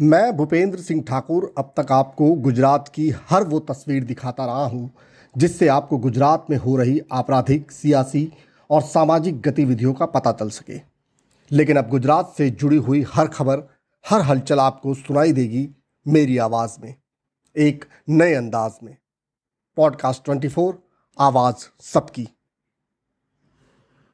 मैं भूपेंद्र सिंह ठाकुर अब तक आपको गुजरात की हर वो तस्वीर दिखाता रहा हूँ, जिससे आपको गुजरात में हो रही आपराधिक, सियासी और सामाजिक गतिविधियों का पता चल सके। लेकिन अब गुजरात से जुड़ी हुई हर खबर, हर हलचल आपको सुनाई देगी मेरी आवाज़ में, एक नए अंदाज में। पॉडकास्ट 24 आवाज़ सबकी।